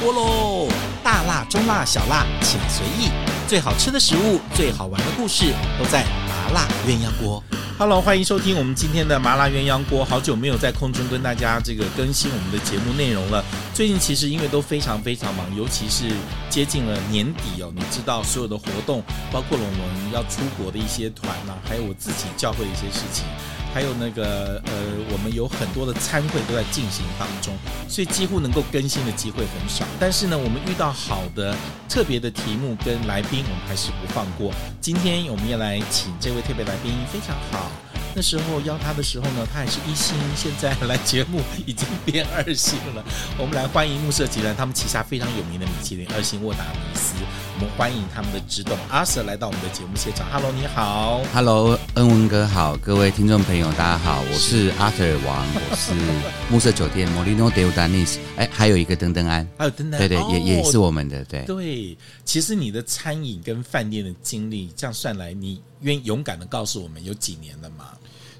锅喽！大辣、中辣、小辣，请随意。最好吃的食物，最好玩的故事，都在麻辣鸳鸯锅。Hello，欢迎收听我们今天的麻辣鸳鸯锅。好久没有在空中跟大家这个更新我们的节目内容了。最近其实因为都非常非常忙，尤其是接近了年底哦，你知道所有的活动，包括了我们要出国的一些团呐、啊，还有我自己教会的一些事情，还有那个呃，我们有很多的餐会都在进行当中，所以几乎能够更新的机会很少。但是呢，我们遇到好的特别的题目跟来宾，我们还是不放过。今天我们要来请这位特别来宾，非常好。那时候邀他的时候呢，他还是一星，现在来节目已经变二星了。我们来欢迎暮色集团，他们旗下非常有名的米其林二星沃达米斯。我们欢迎他们的执董阿 Sir 来到我们的节目现场。Hello，你好。Hello，恩文哥好，各位听众朋友大家好，我是 阿 Sir 王，我是暮色酒店 Molino de Urdanis。哎，还有一个登登安，还有登登安，对对，哦、也也是我们的，对对。其实你的餐饮跟饭店的经历，这样算来，你愿勇敢的告诉我们有几年了吗？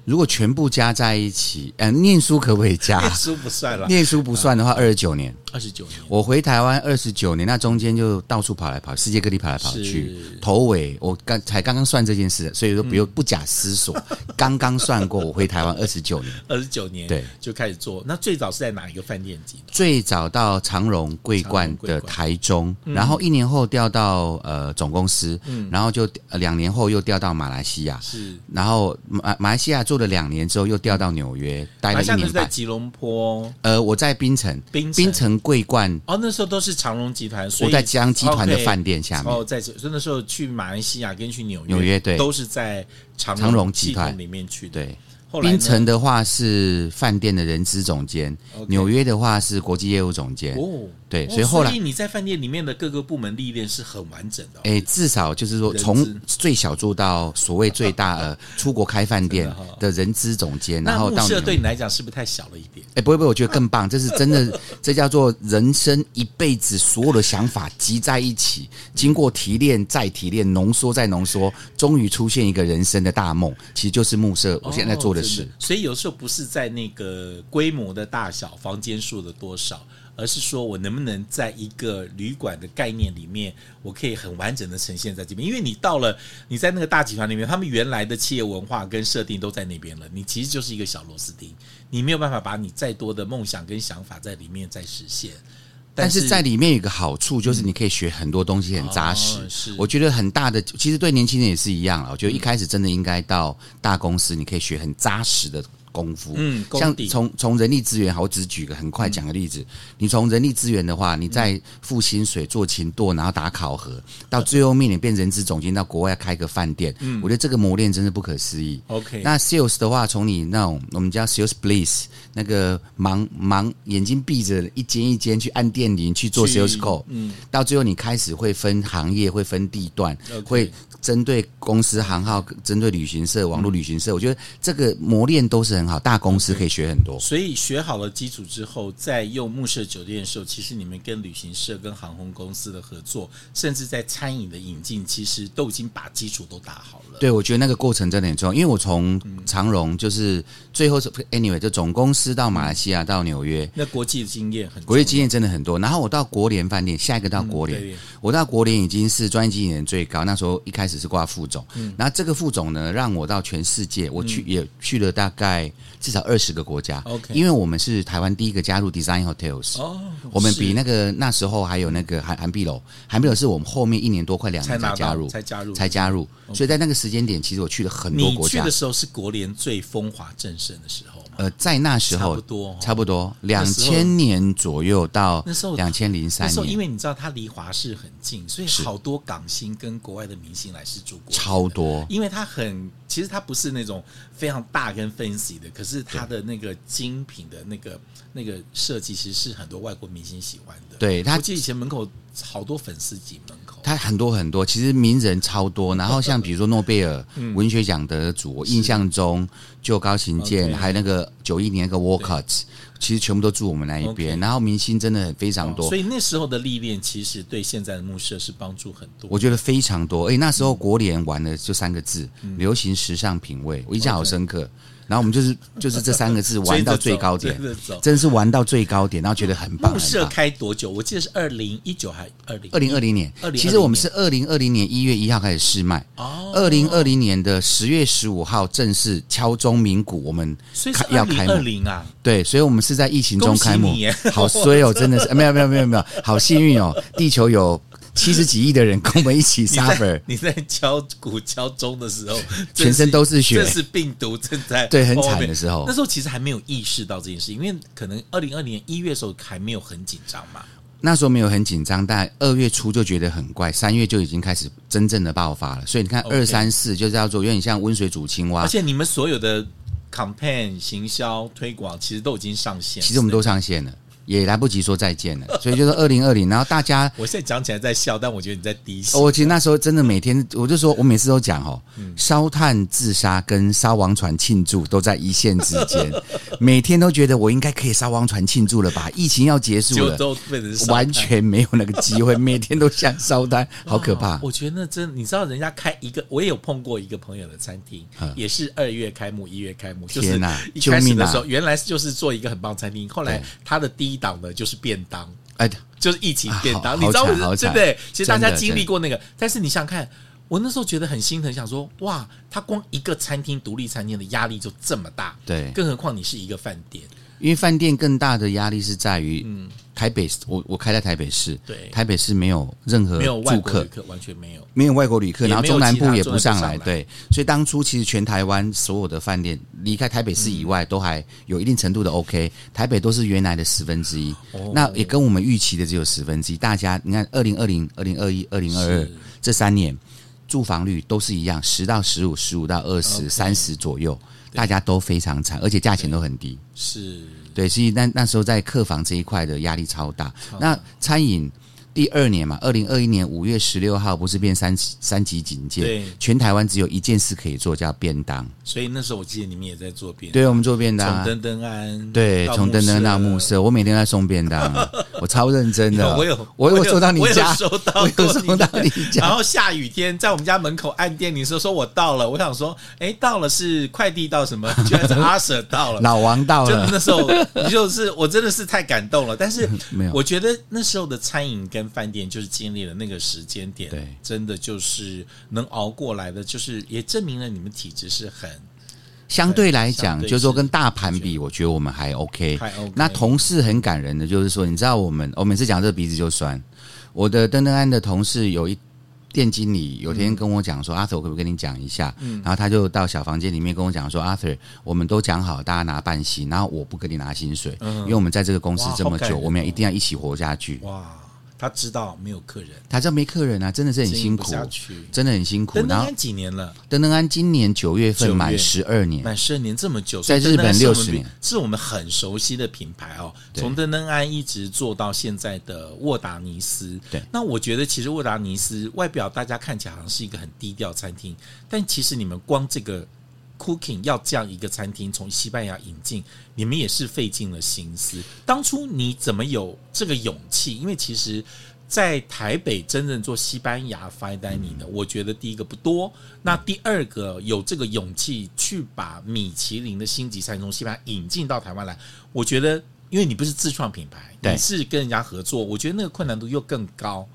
如果全部加在一起，呃，念书可不可以加？念书不算了。念书不算的话，二十九年。二十九年，我回台湾二十九年，那中间就到处跑来跑，世界各地跑来跑去。头尾我刚才刚刚算这件事，所以说不用不假思索，刚刚算过，我回台湾二十九年，二十九年对就开始做。那最早是在哪一个饭店级？最早到长荣桂冠的台中，然后一年后调到呃总公司，然后就两年后又调到马来西亚，是，然后马马来西亚做了两年之后又调到纽约待了一年半。在吉隆坡，呃，我在槟城，槟城。桂冠哦，那时候都是长隆集团，我在江集团的饭店下面。哦，在这，所以那时候去马来西亚跟去纽约，纽约对，都是在长长荣集团里面去的。对，槟城的话是饭店的人资总监，纽约的话是国际业务总监。哦。对，所以后来，所以你在饭店里面的各个部门历练是很完整的。哎，至少就是说，从最小做到所谓最大呃，出国开饭店的人资总监，然后到。慕舍对你来讲是不是太小了一点？哎，不会不会，我觉得更棒。这是真的，这叫做人生一辈子所有的想法集在一起，经过提炼再提炼，浓缩再浓缩，终于出现一个人生的大梦。其实就是暮色我现在做的事。所以有时候不是在那个规模的大小、房间数的多少。而是说我能不能在一个旅馆的概念里面，我可以很完整的呈现在这边。因为你到了你在那个大集团里面，他们原来的企业文化跟设定都在那边了，你其实就是一个小螺丝钉，你没有办法把你再多的梦想跟想法在里面再实现。但是在里面有一个好处，就是你可以学很多东西，很扎实。是，我觉得很大的，其实对年轻人也是一样了。我觉得一开始真的应该到大公司，你可以学很扎实的。功夫，嗯，像从从人力资源，好，我只举个很快讲个例子。嗯、你从人力资源的话，你在付薪水、做勤惰，然后打考核，到最后面你变人资总监，到国外开个饭店，嗯，我觉得这个磨练真是不可思议。OK，那 sales 的话，从你那种我们叫 sales bliss，那个忙忙眼睛闭着一间一间去按电铃去做 sales call，嗯，到最后你开始会分行业，会分地段.会针对公司行号，针对旅行社、网络旅行社，我觉得这个磨练都是。很好，大公司可以学很多。所以学好了基础之后，在用木舍酒店的时候，其实你们跟旅行社、跟航空公司的合作，甚至在餐饮的引进，其实都已经把基础都打好了。对，我觉得那个过程真的很重要。因为我从长荣就是最后是 anyway，就总公司到马来西亚到纽约，那国际的经验很，国际经验真的很多。然后我到国联饭店，下一个到国联，我到国联已经是专业经理人最高。那时候一开始是挂副总，然后这个副总呢，让我到全世界，我去也去了大概。至少二十个国家，OK，因为我们是台湾第一个加入 Design Hotels，哦，我们比那个那时候还有那个韩韩碧楼，韩碧楼是我们后面一年多快两年才加入，才加入，才加入，所以在那个时间点，其实我去了很多国家。你去的时候是国联最风华正盛的时候。呃，在那时候差不多，差不多两千年左右到那时候两千零三年，因为你知道它离华视很近，所以好多港星跟国外的明星来是住过，超多。因为它很，其实它不是那种非常大跟 fancy 的，可是它的那个精品的那个那个设计，其实是很多外国明星喜欢的。对，他我记得以前门口好多粉丝挤门口，他很多很多，其实名人超多。然后像比如说诺贝尔文学奖得主，我印象中就高行健，还有那个九一年那个 Walcott，其实全部都住我们那一边。然后明星真的很非常多，所以那时候的历练其实对现在的牧社是帮助很多。我觉得非常多。哎，那时候国联玩的就三个字：流行、时尚、品味。我印象好深刻。然后我们就是就是这三个字 玩到最高点，真的是玩到最高点，然后觉得很棒。雾社开多久？我记得是二零一九还二零二零二零年。其实我们是二零二零年一月一号开始试卖，哦，二零二零年的十月十五号正式敲钟鸣鼓，我们要开幕。二零啊，对，所以我们是在疫情中开幕，好衰哦，真的是没有没有没有没有，好幸运哦，地球有。七十几亿的人跟我们一起 suffer。你在敲鼓敲钟的时候，全身都是血，这是病毒正在对很惨的时候。那时候其实还没有意识到这件事，因为可能二零二零年一月的时候还没有很紧张嘛。那时候没有很紧张，但二月初就觉得很怪，三月就已经开始真正的爆发了。所以你看二三四就叫做有点像温水煮青蛙。而且你们所有的 campaign 行销推广其实都已经上线，其实我们都上线了。也来不及说再见了，所以就是二零二零，然后大家，我现在讲起来在笑，但我觉得你在低笑。我其实那时候真的每天，我就说我每次都讲哦，烧炭自杀跟烧王船庆祝都在一线之间，每天都觉得我应该可以烧王船庆祝了吧？疫情要结束了，完全没有那个机会，每天都想烧炭，好可怕。我觉得那真，你知道人家开一个，我也有碰过一个朋友的餐厅，也是二月开幕，一月开幕，就是一开始的时候，原来就是做一个很棒餐厅，后来他的第一档的就是便当，哎，就是疫情便当，你知道对不对？其实大家经历过那个，但是你想想看，我那时候觉得很心疼，想说哇，他光一个餐厅独立餐厅的压力就这么大，对，更何况你是一个饭店。因为饭店更大的压力是在于，台北，我我开在台北市，对，台北市没有任何住客，完全没有，没有外国旅客，然后中南部也不上来，对，所以当初其实全台湾所有的饭店离开台北市以外，都还有一定程度的 OK，台北都是原来的十分之一，那也跟我们预期的只有十分之一。大家你看，二零二零、二零二一、二零二二这三年住房率都是一样，十到十五、十五到二十、三十左右。大家都非常惨，而且价钱都很低。是，对，所以那那时候在客房这一块的压力超大。那餐饮。第二年嘛，二零二一年五月十六号不是变三三级警戒？对，全台湾只有一件事可以做，叫便当。所以那时候我记得你们也在做便当。对，我们做便当。从登登安，对，从登登安到暮色，我每天在送便当，我超认真的。我有，我有收到你家，收到，我有收到你家。然后下雨天在我们家门口按电铃说说我到了，我想说，哎，到了是快递到什么？居然是阿 Sir 到了，老王到了。就那时候，就是我真的是太感动了。但是 没有，我觉得那时候的餐饮跟饭店就是经历了那个时间点，对，真的就是能熬过来的，就是也证明了你们体质是很相对来讲，就是说跟大盘比，我觉得我们还 OK。还 OK。那同事很感人的，就是说，你知道我们，我每次讲这个鼻子就酸。我的登登安的同事有一店经理，有天跟我讲说：“阿 Sir，我可不可以跟你讲一下？”然后他就到小房间里面跟我讲说：“阿 Sir，我们都讲好，大家拿半薪，然后我不跟你拿薪水，因为我们在这个公司这么久，我们要一定要一起活下去。”哇。他知道没有客人，他知道没客人啊，真的是很辛苦，真的很辛苦。登登安几年了？登登安今年九月份满十二年，满十二年这么久，在日本六十年，是我们很熟悉的品牌哦。从登登安一直做到现在的沃达尼斯，对。那我觉得其实沃达尼斯外表大家看起来好像是一个很低调餐厅，但其实你们光这个。Cooking 要这样一个餐厅从西班牙引进，你们也是费尽了心思。当初你怎么有这个勇气？因为其实，在台北真正做西班牙 fine dining 的，我觉得第一个不多。那第二个有这个勇气去把米其林的星级餐从西班牙引进到台湾来，我觉得，因为你不是自创品牌，你是跟人家合作，我觉得那个困难度又更高。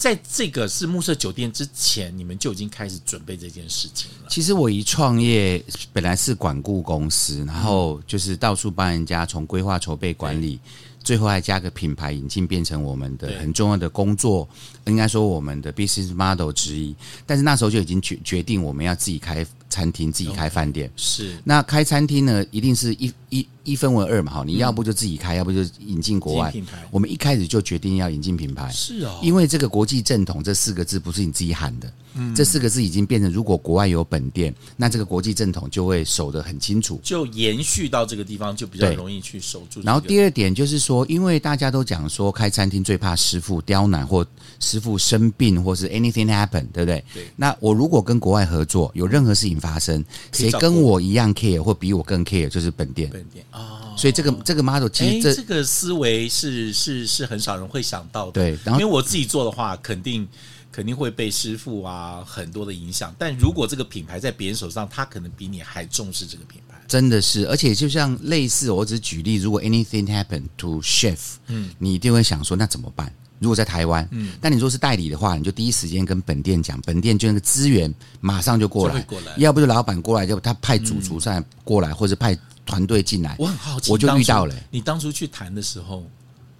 在这个是暮色酒店之前，你们就已经开始准备这件事情了。其实我一创业，本来是管顾公司，然后就是到处帮人家从规划、筹备、管理，最后还加个品牌引进，变成我们的很重要的工作，应该说我们的 business model 之一。但是那时候就已经决决定，我们要自己开餐厅，自己开饭店。是那开餐厅呢，一定是一一。一分为二嘛，哈，你要不就自己开，嗯、要不就引进国外。我们一开始就决定要引进品牌，是哦，因为这个国际正统这四个字不是你自己喊的，嗯，这四个字已经变成，如果国外有本店，那这个国际正统就会守得很清楚，就延续到这个地方就比较容易去守住，这个。然后第二点就是说，因为大家都讲说开餐厅最怕师傅刁难或师傅生病或是 anything happen，对不对？对。那我如果跟国外合作，有任何事情发生，谁跟我一样 care 或比我更 care，就是本店。本店。哦，所以这个这个 model 其实这这个思维是是是很少人会想到的。对，然后因为我自己做的话，肯定肯定会被师傅啊很多的影响。但如果这个品牌在别人手上，他可能比你还重视这个品牌。真的是，而且就像类似，我只举例，如果 anything happen to chef，嗯，你一定会想说，那怎么办？如果在台湾，嗯，但你说是代理的话，你就第一时间跟本店讲，本店就那个资源马上就过来，过来，要不就老板过来，要不他派主厨上来过来，嗯、或者派团队进来。我很好奇，我就遇到了。你当初去谈的时候，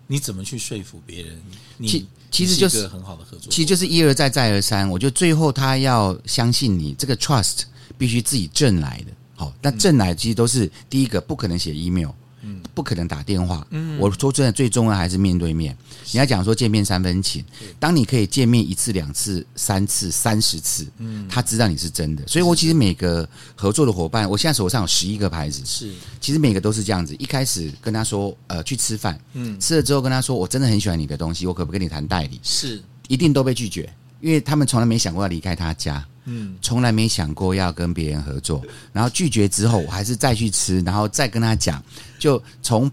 你怎么去说服别人？你其其实就是很好的合作，其实就是一而再再而三。我觉得最后他要相信你，这个 trust 必须自己挣来的。好，那挣来其实都是第一个，不可能写 email。嗯，不可能打电话。嗯，我说真的，最重要还是面对面。你要讲说见面三分情，当你可以见面一次、两次、三次、三十次，嗯，他知道你是真的。所以我其实每个合作的伙伴，我现在手上有十一个牌子，是，其实每个都是这样子。一开始跟他说，呃，去吃饭，嗯，吃了之后跟他说，我真的很喜欢你的东西，我可不可以跟你谈代理？是，一定都被拒绝，因为他们从来没想过要离开他家。嗯，从来没想过要跟别人合作，然后拒绝之后，我还是再去吃，然后再跟他讲，就从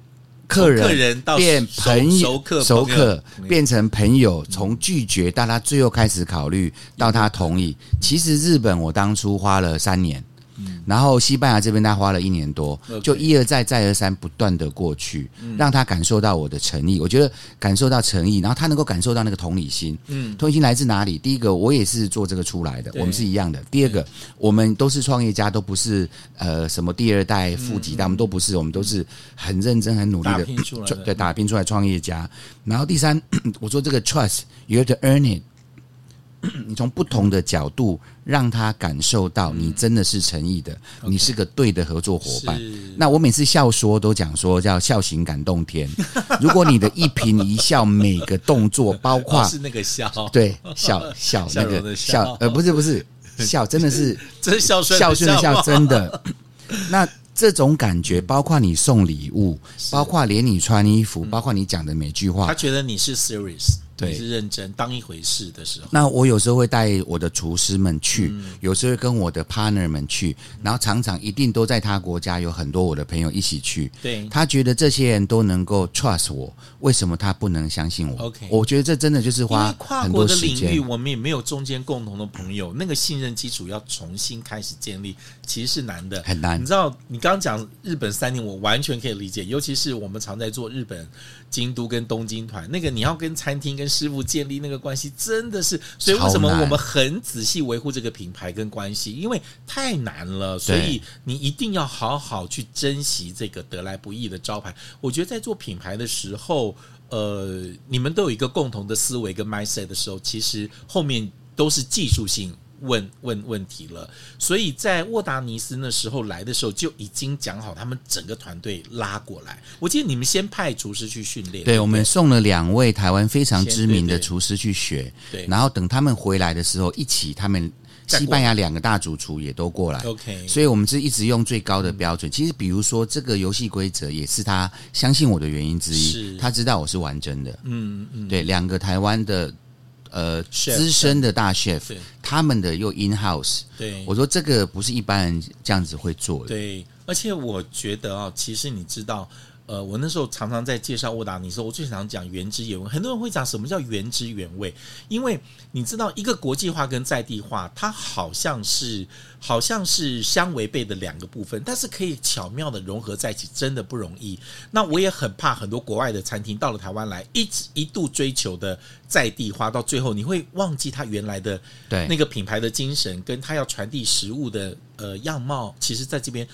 客人，客人到变朋友，熟客，熟客变成朋友，从拒绝到他最后开始考虑，到他同意。其实日本我当初花了三年。然后西班牙这边他花了一年多，就一而再再而三不断的过去，让他感受到我的诚意。我觉得感受到诚意，然后他能够感受到那个同理心。嗯，同理心来自哪里？第一个，我也是做这个出来的，我们是一样的。第二个，我们都是创业家，都不是呃什么第二代、富几代，我们都不是，我们都是很认真、很努力的，对，打拼出来创业家。然后第三，我说这个 trust，you have to earn it。你从不同的角度让他感受到你真的是诚意的，嗯、你是个对的合作伙伴。那我每次笑说都讲说叫笑型感动天。如果你的一颦一笑，每个动作包括、哦、是那个笑，对 笑笑那个笑，呃不是不是 笑，真的是 真孝顺孝顺的笑，真的。那这种感觉，包括你送礼物，包括连你穿衣服，包括你讲的每句话，他觉得你是 serious。对，是认真当一回事的时候。那我有时候会带我的厨师们去，嗯、有时候会跟我的 partner 们去，然后常常一定都在他国家有很多我的朋友一起去。对，他觉得这些人都能够 trust 我，为什么他不能相信我？OK，我觉得这真的就是花很多时间。跨国的领域，我们也没有中间共同的朋友，那个信任基础要重新开始建立，其实是难的，很难。你知道，你刚刚讲日本三年，我完全可以理解，尤其是我们常在做日本京都跟东京团，那个你要跟餐厅跟师傅建立那个关系真的是，所以为什么我们很仔细维护这个品牌跟关系？因为太难了，所以你一定要好好去珍惜这个得来不易的招牌。我觉得在做品牌的时候，呃，你们都有一个共同的思维跟 mindset 的时候，其实后面都是技术性。问问问题了，所以在沃达尼斯那时候来的时候就已经讲好，他们整个团队拉过来。我记得你们先派厨师去训练，对，对我们送了两位台湾非常知名的厨师去学，对，然后等他们回来的时候，一起他们西班牙两个大主厨也都过来，OK，所以我们是一直用最高的标准。其实比如说这个游戏规则也是他相信我的原因之一，是。他知道我是玩真的，嗯嗯，对，两个台湾的。呃，资深的大 chef，他们的又 in house，对，我说这个不是一般人这样子会做的。对，而且我觉得啊，其实你知道。呃，我那时候常常在介绍沃达尼时候，我最常讲原汁原味。很多人会讲什么叫原汁原味，因为你知道，一个国际化跟在地化，它好像是好像是相违背的两个部分，但是可以巧妙的融合在一起，真的不容易。那我也很怕很多国外的餐厅到了台湾来，一直一度追求的在地化，到最后你会忘记它原来的对那个品牌的精神，跟它要传递食物的呃样貌，其实在这边。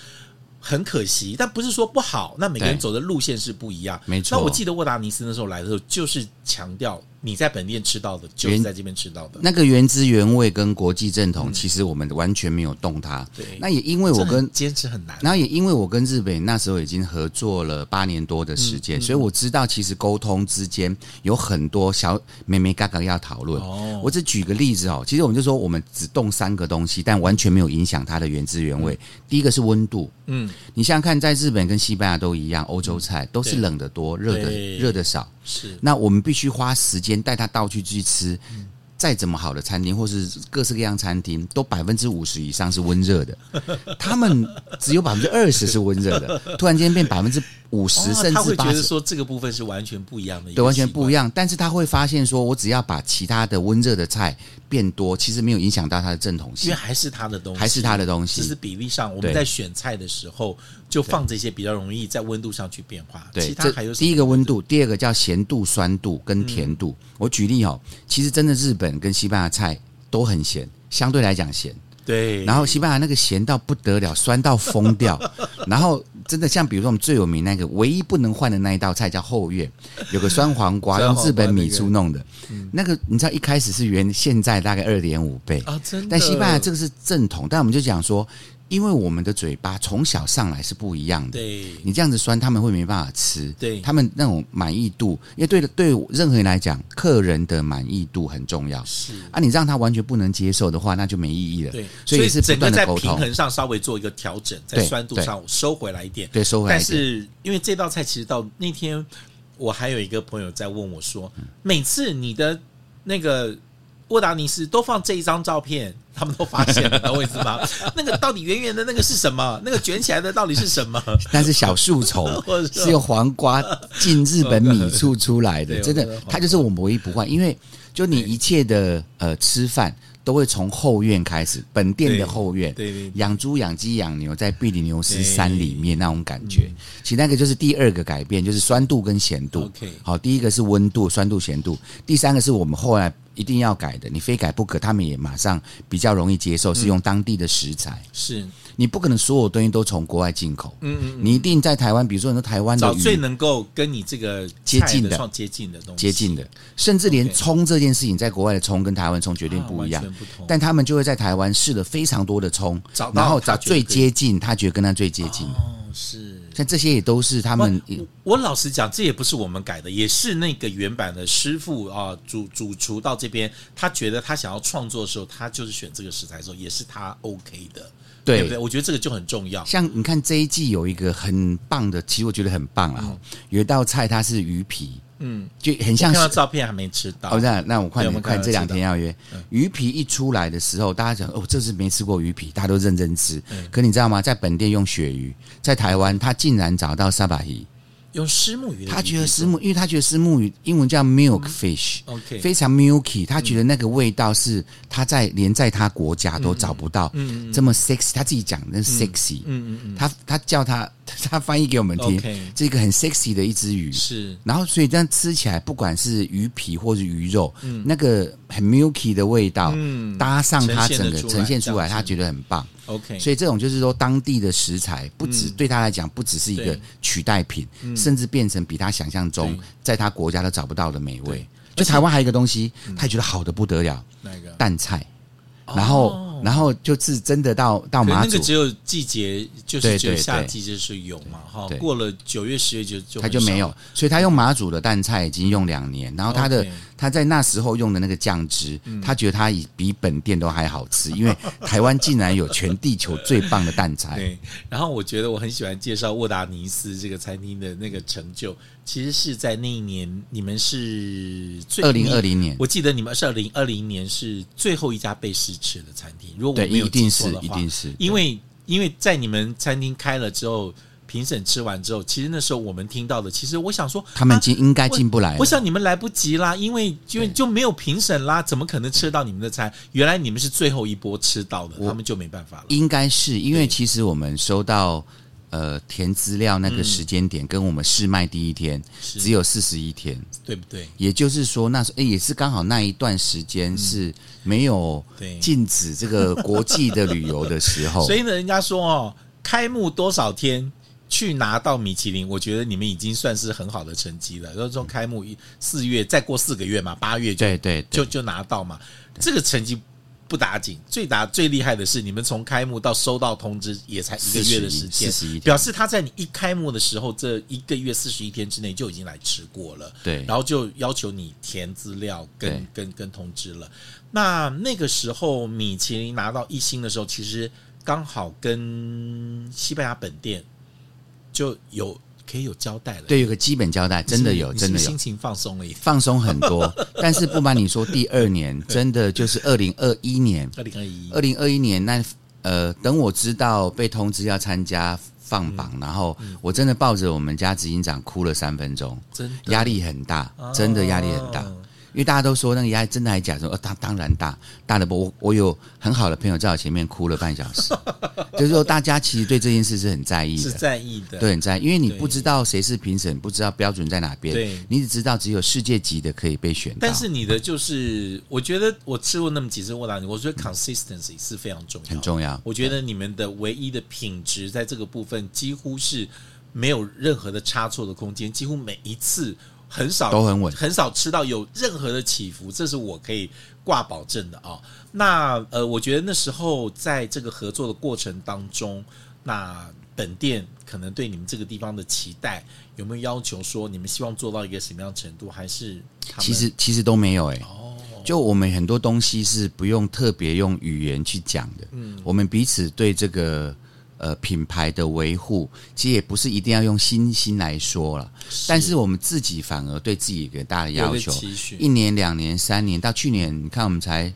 很可惜，但不是说不好。那每个人走的路线是不一样，没错。那我记得沃达尼斯那时候来的时候，就是强调。你在本店吃到的，就是在这边吃到的。那个原汁原味跟国际正统，其实我们完全没有动它。对，那也因为我跟坚持很难。然后也因为我跟日本那时候已经合作了八年多的时间，所以我知道其实沟通之间有很多小妹妹嘎嘎要讨论。哦，我只举个例子哦，其实我们就说我们只动三个东西，但完全没有影响它的原汁原味。第一个是温度，嗯，你想想看，在日本跟西班牙都一样，欧洲菜都是冷的多，热的热的少。是，那我们必须花时间带他到处去吃，再怎么好的餐厅，或是各式各样餐厅，都百分之五十以上是温热的，他们只有百分之二十是温热的，突然间变百分之五十甚至八十，他会觉得说这个部分是完全不一样的，对，完全不一样。但是他会发现说，我只要把其他的温热的菜变多，其实没有影响到它的正统性，因为还是他的东西，还是他的东西。只是比例上，我们在选菜的时候就放这些比较容易在温度上去变化。对，其他还有第一个温度，第二个叫咸度、酸度跟甜度。嗯、我举例哦，其实真的日本跟西班牙菜都很咸，相对来讲咸。对，然后西班牙那个咸到不得了，酸到疯掉。然后真的像比如说我们最有名那个唯一不能换的那一道菜叫后院，有个酸黄瓜 用日本米醋弄的，那个你知道一开始是原现在大概二点五倍啊，真的。但西班牙这个是正统，但我们就讲说。因为我们的嘴巴从小上来是不一样的，对，你这样子酸，他们会没办法吃，对，他们那种满意度，因为对对任何人来讲，客人的满意度很重要，是。啊，你让他完全不能接受的话，那就没意义了，对，所以是整个在平衡上稍微做一个调整，在酸度上收回来一点，对，收回来。但是因为这道菜其实到那天，我还有一个朋友在问我说，每次你的那个。沃达尼斯都放这一张照片，他们都发现了，懂我意思吗？那个到底圆圆的那个是什么？那个卷起来的到底是什么？那是小树丛，是用黄瓜进日本米醋出来的，真的，它就是我们唯一不换，因为就你一切的呃吃饭。都会从后院开始，本店的后院，对对，养猪、养鸡、养牛，在比利牛斯山里面那种感觉。其实那个就是第二个改变，就是酸度跟咸度。好，第一个是温度、酸度、咸度，第三个是我们后来一定要改的，你非改不可。他们也马上比较容易接受，是用当地的食材。是。你不可能所有东西都从国外进口，嗯嗯，你一定在台湾，比如说你说台湾的找最能够跟你这个接近的、接近的东西，接近的，甚至连葱这件事情，在国外的葱跟台湾葱绝对不一样，但他们就会在台湾试了非常多的葱，然后找最接近，他觉得跟他最接近。哦，是，像这些也都是他们。我老实讲，这也不是我们改的，也是那个原版的师傅啊，主主厨到这边，他觉得他想要创作的时候，他就是选这个食材的时候，也是他 OK 的。对，对不对？我觉得这个就很重要。像你看这一季有一个很棒的，其实我觉得很棒啊。嗯、有一道菜它是鱼皮，嗯，就很像。看到照片还没吃到。哦，那那我快点看这两天要约。嗯、鱼皮一出来的时候，大家讲哦，这是没吃过鱼皮，大家都认真吃。嗯、可你知道吗？在本店用鳕鱼，在台湾他竟然找到沙巴鱼。用虱目鱼，他觉得虱目，因为他觉得虱目鱼英文叫 milk fish，OK，非常 milky，他觉得那个味道是他在连在他国家都找不到嗯。这么 sexy，他自己讲那 sexy，嗯嗯嗯，他他叫他 他翻译给我们听，这个很 sexy 的一只鱼。是，然后所以这样吃起来，不管是鱼皮或是鱼肉，那个很 milky 的味道，搭上它整个呈现出来，他觉得很棒。OK，所以这种就是说，当地的食材不止对他来讲，不只是一个取代品，甚至变成比他想象中在他国家都找不到的美味。就台湾还有一个东西，他也觉得好的不得了，哪个？淡菜，然后。然后就是真的到到马祖，那个只有季节，就是只有夏季就是有嘛，哈。过了九月十月就就他就没有，所以他用马祖的淡菜已经用两年，然后他的他在那时候用的那个酱汁，他觉得他比本店都还好吃，因为 台湾竟然有全地球最棒的淡菜。对，然后我觉得我很喜欢介绍沃达尼斯这个餐厅的那个成就。其实是在那一年，你们是二零二零年，我记得你们是二零二零年是最后一家被试吃的餐厅。如果我没有记错的话，一定是因为因为在你们餐厅开了之后，评审吃完之后，其实那时候我们听到的，其实我想说，他们进应该进不来了。我想你们来不及啦，因为因为就没有评审啦，怎么可能吃到你们的餐？原来你们是最后一波吃到的，他们就没办法了。应该是因为其实我们收到。呃，填资料那个时间点跟我们试卖第一天只有四十一天，对不对？也就是说，那时候也是刚好那一段时间是没有禁止这个国际的旅游的时候。所以呢，人家说哦，开幕多少天去拿到米其林，我觉得你们已经算是很好的成绩了。就是说开幕一四月，再过四个月嘛，八月就对对就就拿到嘛，这个成绩。不打紧，最打最厉害的是，你们从开幕到收到通知也才一个月的时间，表示他在你一开幕的时候，这一个月四十一天之内就已经来吃过了，对，然后就要求你填资料跟跟跟，通知了。那那个时候米其林拿到一星的时候，其实刚好跟西班牙本店就有。可以有交代了，对，有个基本交代，真的有，真的有，心情放松了一点，放松很多。但是不瞒你说，第二年真的就是二零二一年，二零二一，二零二一年那呃，等我知道被通知要参加放榜，然后我真的抱着我们家执行长哭了三分钟，真压力很大，真的压力很大。因为大家都说那个压力真的还假的？呃，当当然大，大的不，我我有很好的朋友在我前面哭了半小时，就是说大家其实对这件事是很在意的，是在意的，对，很在意，因为你不知道谁是评审，不知道标准在哪边，对，你只知道只有世界级的可以被选。但是你的就是，我觉得我吃过那么几次沃达尼，我觉得 consistency 是非常重要，很重要。我觉得你们的唯一的品质在这个部分几乎是没有任何的差错的空间，几乎每一次。很少都很稳，很少吃到有任何的起伏，这是我可以挂保证的啊、哦。那呃，我觉得那时候在这个合作的过程当中，那本店可能对你们这个地方的期待有没有要求说你们希望做到一个什么样程度？还是其实其实都没有哎、欸。哦，就我们很多东西是不用特别用语言去讲的。嗯，我们彼此对这个。呃，品牌的维护其实也不是一定要用星星来说了，但是我们自己反而对自己一个大的要求，一年、两年、三年，到去年你看我们才，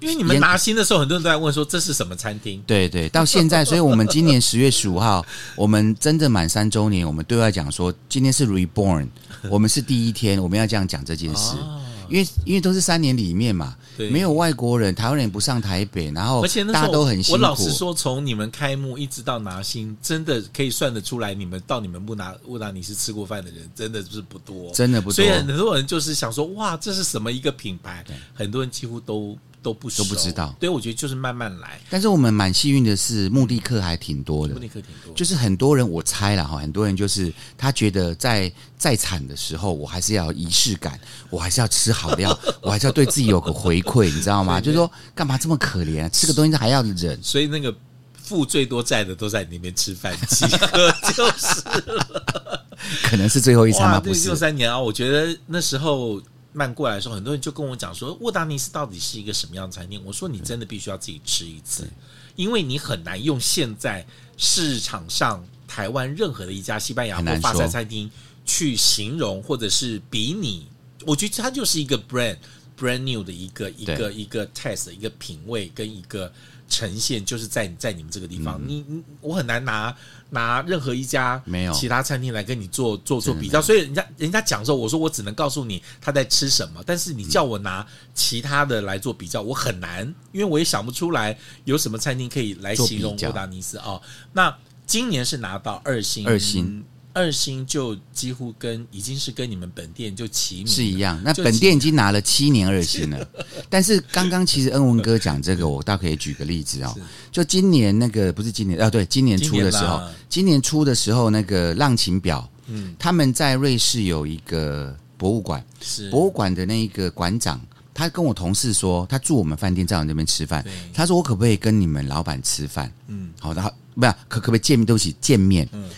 因为你们拿新的时候，很多人都在问说这是什么餐厅？对对，到现在，所以我们今年十月十五号，我们真正满三周年，我们对外讲说今天是 Reborn，我们是第一天，我们要这样讲这件事。哦因为因为都是三年里面嘛，对，没有外国人，台湾人也不上台北，然后而且大家都很辛苦。我老实说，从你们开幕一直到拿星，真的可以算得出来，你们到你们不拿不拿你是吃过饭的人，真的是不多，真的不多。所以很多人就是想说，哇，这是什么一个品牌？很多人几乎都。都不都不知道，对，我觉得就是慢慢来。但是我们蛮幸运的是，目的客还挺多的，目的客挺多，就是很多人我猜了哈，很多人就是他觉得在在产的时候，我还是要有仪式感，我还是要吃好料，我还是要对自己有个回馈，你知道吗？就是说干嘛这么可怜啊？吃个东西还要忍，所以那个负最多债的都在里面吃饭，集合就是了，可能是最后一餐吗？不是，六三年啊，我觉得那时候。慢过来的时候，很多人就跟我讲说，沃达尼斯到底是一个什么样的餐厅？我说你真的必须要自己吃一次，因为你很难用现在市场上台湾任何的一家西班牙或法餐餐厅去形容，或者是比拟。我觉得它就是一个 brand brand new 的一个一个一个 test 一个品味跟一个呈现，就是在在你们这个地方，你你我很难拿。拿任何一家没有其他餐厅来跟你做做做比较，所以人家人家讲说，我说我只能告诉你他在吃什么，但是你叫我拿其他的来做比较，我很难，因为我也想不出来有什么餐厅可以来形容布达尼斯哦。那今年是拿到二星，二星。二星就几乎跟已经是跟你们本店就齐名是一样，那本店已经拿了七年二星了。但是刚刚其实恩文哥讲这个，我倒可以举个例子哦。就今年那个不是今年啊，对，今年初的时候，今年初的时候那个浪琴表，嗯，他们在瑞士有一个博物馆，是博物馆的那一个馆长，他跟我同事说，他住我们饭店，在我那边吃饭，他说我可不可以跟你们老板吃饭？嗯，好，然后不是可可不可以见面？对不起，见面。嗯。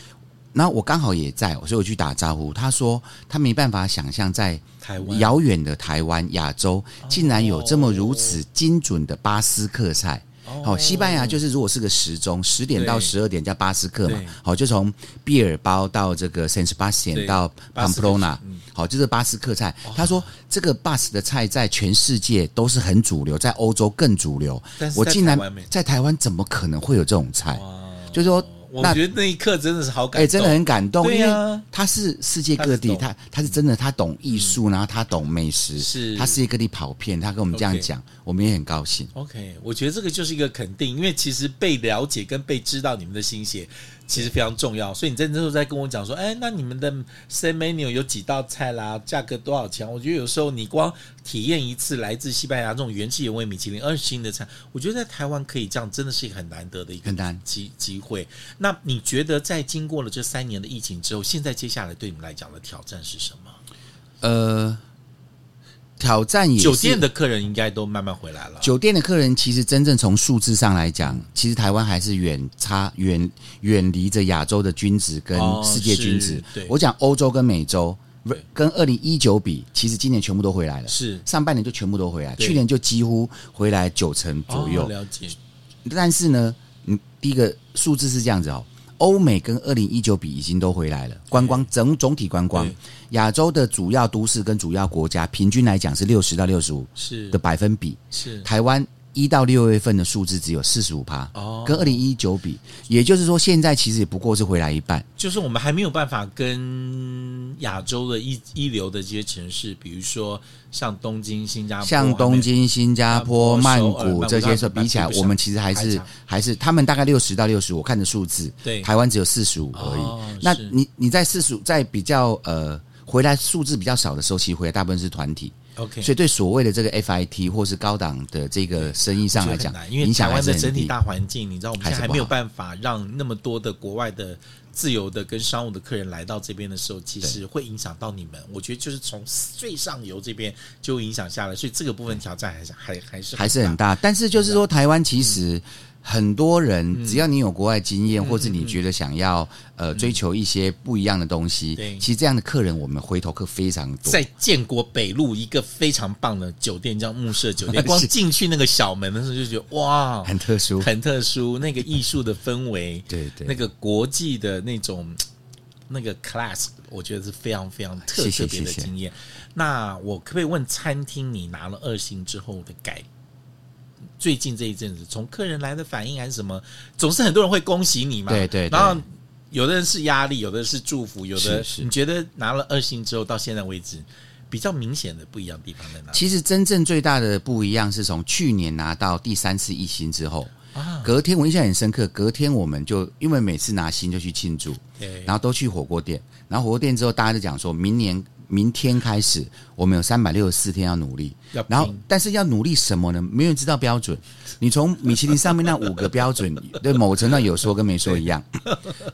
然后我刚好也在，所以我去打招呼。他说他没办法想象，在台湾遥远的台湾亚洲，竟然有这么如此精准的巴斯克菜。好，西班牙就是如果是个时钟，十点到十二点叫巴斯克嘛。好，就从毕尔包到这个 San Sebastian 到 Pamplona，好，就是巴斯克菜。他说这个巴斯的菜在全世界都是很主流，在欧洲更主流。我竟然在台湾怎么可能会有这种菜？就是说。我觉得那一刻真的是好感动，哎，真的很感动。对啊，他是世界各地，他他是真的，他懂艺术，然后他懂美食，是他世界各地跑遍，他跟我们这样讲，我们也很高兴。OK，我觉得这个就是一个肯定，因为其实被了解跟被知道你们的心血。其实非常重要，所以你在那时候在跟我讲说，哎，那你们的 set menu 有几道菜啦？价格多少钱？我觉得有时候你光体验一次来自西班牙这种原汁原味米其林二星的菜，我觉得在台湾可以这样，真的是一个很难得的一个机机会。那你觉得在经过了这三年的疫情之后，现在接下来对你们来讲的挑战是什么？呃。挑战也是，酒店的客人应该都慢慢回来了。酒店的客人其实真正从数字上来讲，其实台湾还是远差远远离着亚洲的均值跟世界均值。对，我讲欧洲跟美洲，跟二零一九比，其实今年全部都回来了。是上半年就全部都回来，去年就几乎回来九成左右。了解。但是呢，你第一个数字是这样子哦。欧美跟二零一九比已经都回来了，观光整总体观光，亚洲的主要都市跟主要国家平均来讲是六十到六十五是。的百分比，是。台湾一到六月份的数字只有四十五趴，哦，跟二零一九比，也就是说现在其实也不过是回来一半，就是我们还没有办法跟亚洲的一一流的这些城市，比如说像东京、新加坡，像东京、新加坡、曼谷这些说比起来，我们其实还是还是他们大概六十到六十，我看的数字，对，台湾只有四十五而已。哦、那你你在四十五，在比较呃回来数字比较少的时候，其实回来大部分是团体。OK，所以对所谓的这个 FIT 或是高档的这个生意上来讲，因为台湾的整体大环境，你知道我们现在还没有办法让那么多的国外的自由的跟商务的客人来到这边的时候，其实会影响到你们。我觉得就是从最上游这边就影响下来，所以这个部分挑战还是还还是还是很大。但是就是说，台湾其实。很多人，只要你有国外经验，或者你觉得想要呃追求一些不一样的东西，对，其实这样的客人我们回头客非常多。在建国北路一个非常棒的酒店叫暮舍酒店，光进去那个小门的时候就觉得哇，很特殊，很特殊。那个艺术的氛围，对对，那个国际的那种那个 class，我觉得是非常非常特特别的经验。那我可不可以问餐厅，你拿了二星之后的改？最近这一阵子，从客人来的反应还是什么，总是很多人会恭喜你嘛。对对，然后有的人是压力，有的是祝福，有的是你觉得拿了二星之后到现在为止，比较明显的不一样的地方在哪？其实真正最大的不一样是从去年拿到第三次一星之后，啊，隔天我印象很深刻，隔天我们就因为每次拿星就去庆祝，对，然后都去火锅店，然后火锅店之后大家就讲说明年。明天开始，我们有三百六十四天要努力，然后但是要努力什么呢？没有人知道标准。你从米其林上面那五个标准，对某程度有说跟没说一样。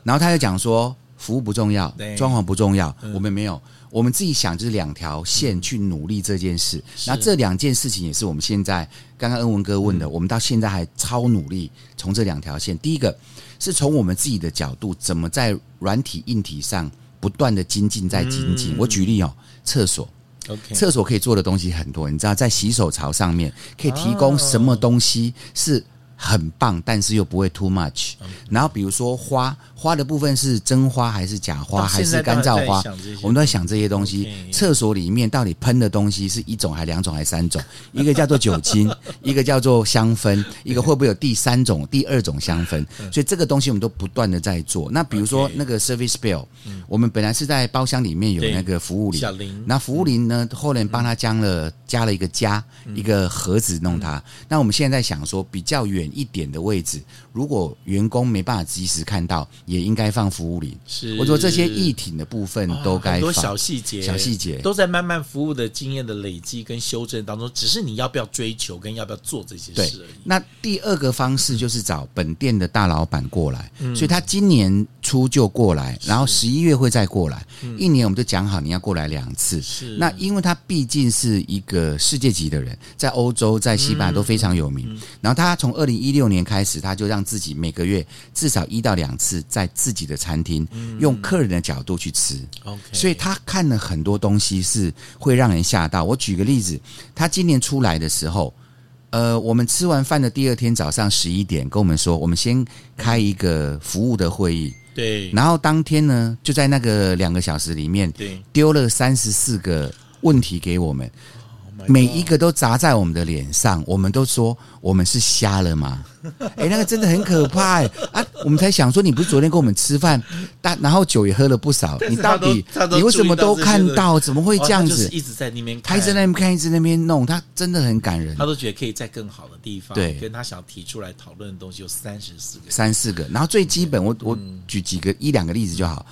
然后他就讲说，服务不重要，装潢不重要，我们没有，我们自己想就是两条线去努力这件事。那这两件事情也是我们现在刚刚恩文哥问的，我们到现在还超努力从这两条线。第一个是从我们自己的角度，怎么在软体硬体上。不断的精进，在精进。我举例哦，厕所厕所可以做的东西很多。你知道，在洗手槽上面可以提供什么东西是很棒，但是又不会 too much。然后比如说花。花的部分是真花还是假花还是干燥花？我们都在想这些东西。厕所里面到底喷的东西是一种还两种还三种？一个叫做酒精，一个叫做香氛，一个会不会有第三种、第二种香氛？所以这个东西我们都不断的在做。那比如说那个 service bell，我们本来是在包厢里面有那个服务铃，那服务铃呢，后来帮他加了加了一个加一个盒子弄它。那我们现在在想说，比较远一点的位置，如果员工没办法及时看到。也应该放服务铃，是我说这些议题的部分都该放，很多小细节，小细节都在慢慢服务的经验的累积跟修正当中，只是你要不要追求跟要不要做这些事而已。那第二个方式就是找本店的大老板过来，嗯、所以他今年初就过来，然后十一月会再过来，一年我们就讲好你要过来两次。是。那因为他毕竟是一个世界级的人，在欧洲在西班牙都非常有名，然后他从二零一六年开始，他就让自己每个月至少一到两次在自己的餐厅，用客人的角度去吃。所以他看了很多东西是会让人吓到。我举个例子，他今年出来的时候，呃，我们吃完饭的第二天早上十一点，跟我们说，我们先开一个服务的会议，对，然后当天呢，就在那个两个小时里面，对，丢了三十四个问题给我们。每一个都砸在我们的脸上，我们都说我们是瞎了吗？哎，那个真的很可怕哎！啊，我们才想说，你不是昨天跟我们吃饭，但 然后酒也喝了不少，你到底你为什么都看到？怎么会这样子？一直在那边，他一直在那边看，一直在那边弄，他真的很感人。他都觉得可以在更好的地方，对，跟他想提出来讨论的东西有三十四个，三四个。然后最基本，我我举几个一两个例子就好。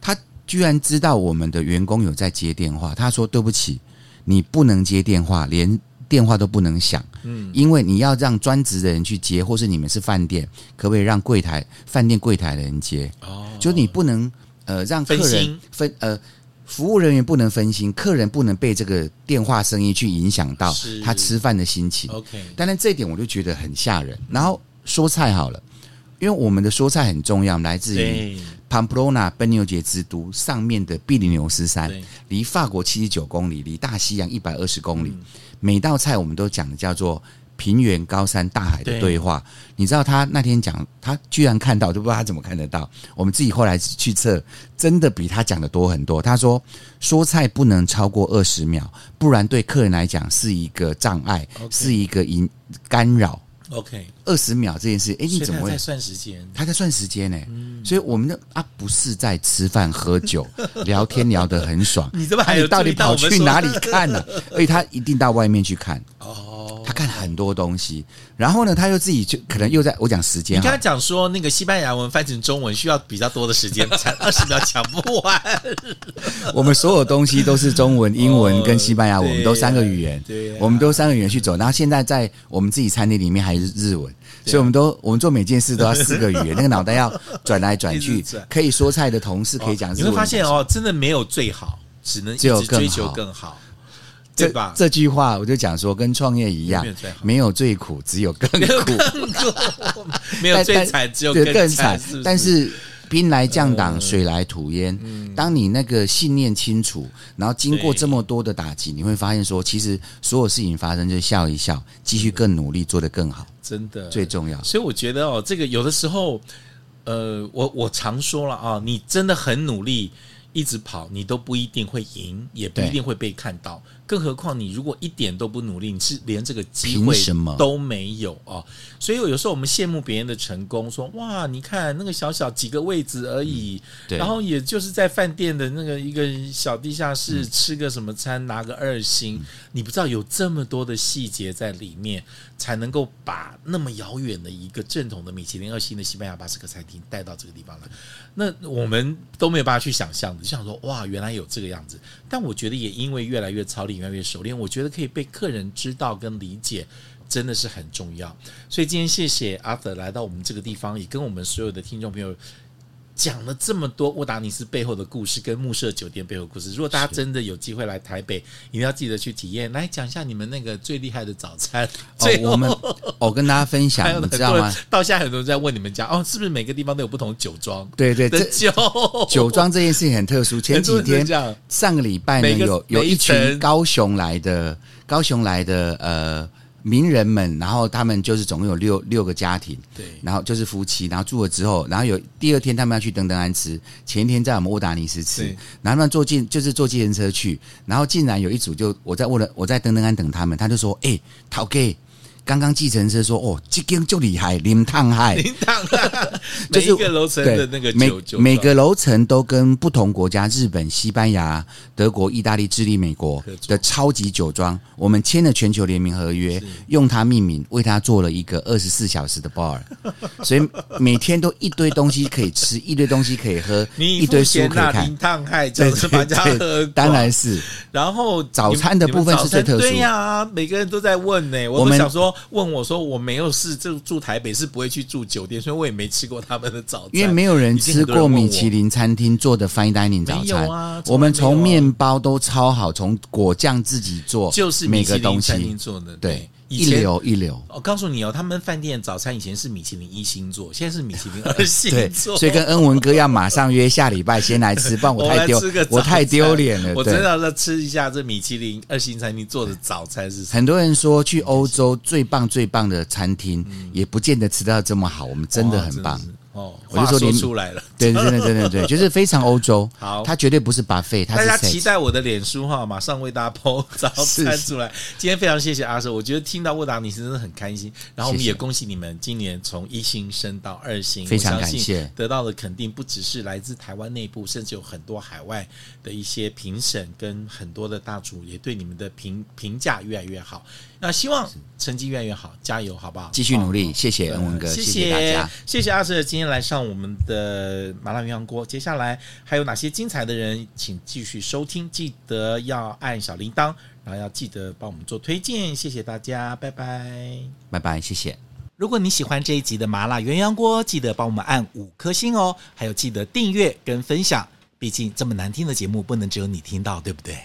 他居然知道我们的员工有在接电话，他说对不起。你不能接电话，连电话都不能响，嗯，因为你要让专职的人去接，或是你们是饭店，可不可以让柜台饭店柜台的人接？哦，就你不能呃让客人分，分呃服务人员不能分心，客人不能被这个电话声音去影响到他吃饭的心情。OK，当然这一点我就觉得很吓人。然后说菜好了，因为我们的说菜很重要，来自于。潘普洛纳奔牛节之都上面的比利牛斯山，离法国七十九公里，离大西洋一百二十公里。嗯、每道菜我们都讲的叫做平原、高山、大海的对话。你知道他那天讲，他居然看到，就不知道他怎么看得到。我们自己后来去测，真的比他讲的多很多。他说，说菜不能超过二十秒，不然对客人来讲是一个障碍.是一个引干扰。OK，二十秒这件事，哎，你怎么会在算时间？他在算时间呢、欸，嗯、所以我们的啊不是在吃饭喝酒 聊天聊得很爽，你这么还有、啊、到底跑去哪里看呢、啊？而且他一定到外面去看。哦，很多东西，然后呢，他又自己就可能又在我讲时间，你刚才讲说那个西班牙文翻成中文需要比较多的时间，才 二十秒讲不完。我们所有东西都是中文、英文跟西班牙文，哦、我们都三个语言，对、啊，我们都三个语言去走。然后现在在我们自己餐厅里面还是。日文，所以我们都我们做每件事都要四个语言，那个脑袋要转来转去。可以说菜的同事可以讲日文，你会发现哦，真的没有最好，只能一直追求更好，对吧？这句话我就讲说，跟创业一样，没有最苦，只有更苦，没有最惨，只有更惨。但是。兵来将挡，水来土掩。当你那个信念清楚，然后经过这么多的打击，你会发现说，其实所有事情发生就是笑一笑，继续更努力，做得更好，真的最重要。所以我觉得哦，这个有的时候，呃，我我常说了啊，你真的很努力，一直跑，你都不一定会赢，也不一定会被看到。更何况你如果一点都不努力，你是连这个机会都没有哦。所以有时候我们羡慕别人的成功，说哇，你看那个小小几个位置而已，嗯、然后也就是在饭店的那个一个小地下室吃个什么餐，拿个二星，嗯、你不知道有这么多的细节在里面，才能够把那么遥远的一个正统的米其林二星的西班牙巴斯克餐厅带到这个地方来。那我们都没有办法去想象的，就想说哇，原来有这个样子。但我觉得也因为越来越操练。越来越熟练，我觉得可以被客人知道跟理解，真的是很重要。所以今天谢谢阿德来到我们这个地方，也跟我们所有的听众朋友讲了这么多沃达尼斯背后的故事，跟慕舍酒店背后的故事。如果大家真的有机会来台北，一定要记得去体验。来讲一下你们那个最厉害的早餐。哦，我们我跟大家分享，你知道吗？到现在很多人在问你们家哦，是不是每个地方都有不同酒庄？对对，这酒酒庄这件事情很特殊。前几天 上个礼拜呢，有有一群高雄来的高雄来的呃。名人们，然后他们就是总共有六六个家庭，对，然后就是夫妻，然后住了之后，然后有第二天他们要去登登安吃，前一天在我们沃达尼斯吃，然后他们坐进就是坐计程车去，然后竟然有一组就我在沃了我在登登安等他们，他就说：“哎、欸，陶哥。”刚刚计程车说：“哦，这间就厉害，林烫海，林烫海，就是每个楼层的那个，每每个楼层都跟不同国家，日本、西班牙、德国、意大利、智利、美国的超级酒庄，我们签了全球联名合约，用它命名，为它做了一个二十四小时的 bar，所以每天都一堆东西可以吃，一堆东西可以喝，一堆书可以看。林烫海就是把家喝，当然是。然后早餐的部分是最特殊，对呀，每个人都在问呢，我们想说。”问我说：“我没有事，就住台北是不会去住酒店，所以我也没吃过他们的早餐。因为没有人吃过米其林餐厅做的 fine dining 早餐。啊、我们从面包都超好，从果酱自己做，就是每个东西做的，对。”一流一流，我告诉你哦，他们饭店早餐以前是米其林一星座，现在是米其林二 星座，所以跟恩文哥要马上约下礼拜先来吃，不然我太丢，我太丢脸了。我真的要吃一下这米其林二星餐厅做的早餐是什么？很多人说去欧洲最棒最棒的餐厅，也不见得吃到这么好，我们真的很棒。哦，我就说出来了，对，真的，真的，对，就是非常欧洲。好，他绝对不是 buffet，它是大家期待我的脸书哈，马上为大家 po 早餐出来。今天非常谢谢阿 Sir，我觉得听到沃达尼是真的很开心。然后我们也恭喜你们今年从一星升到二星，非常感谢。得到的肯定不只是来自台湾内部，甚至有很多海外的一些评审跟很多的大厨也对你们的评评价越来越好。那希望成绩越来越好，加油，好不好？继续努力，谢谢恩文哥，谢谢大家，谢谢阿 Sir 今天来上我们的麻辣鸳鸯锅。接下来还有哪些精彩的人，请继续收听，记得要按小铃铛，然后要记得帮我们做推荐，谢谢大家，拜拜，拜拜，谢谢。如果你喜欢这一集的麻辣鸳鸯锅，记得帮我们按五颗星哦，还有记得订阅跟分享，毕竟这么难听的节目不能只有你听到，对不对？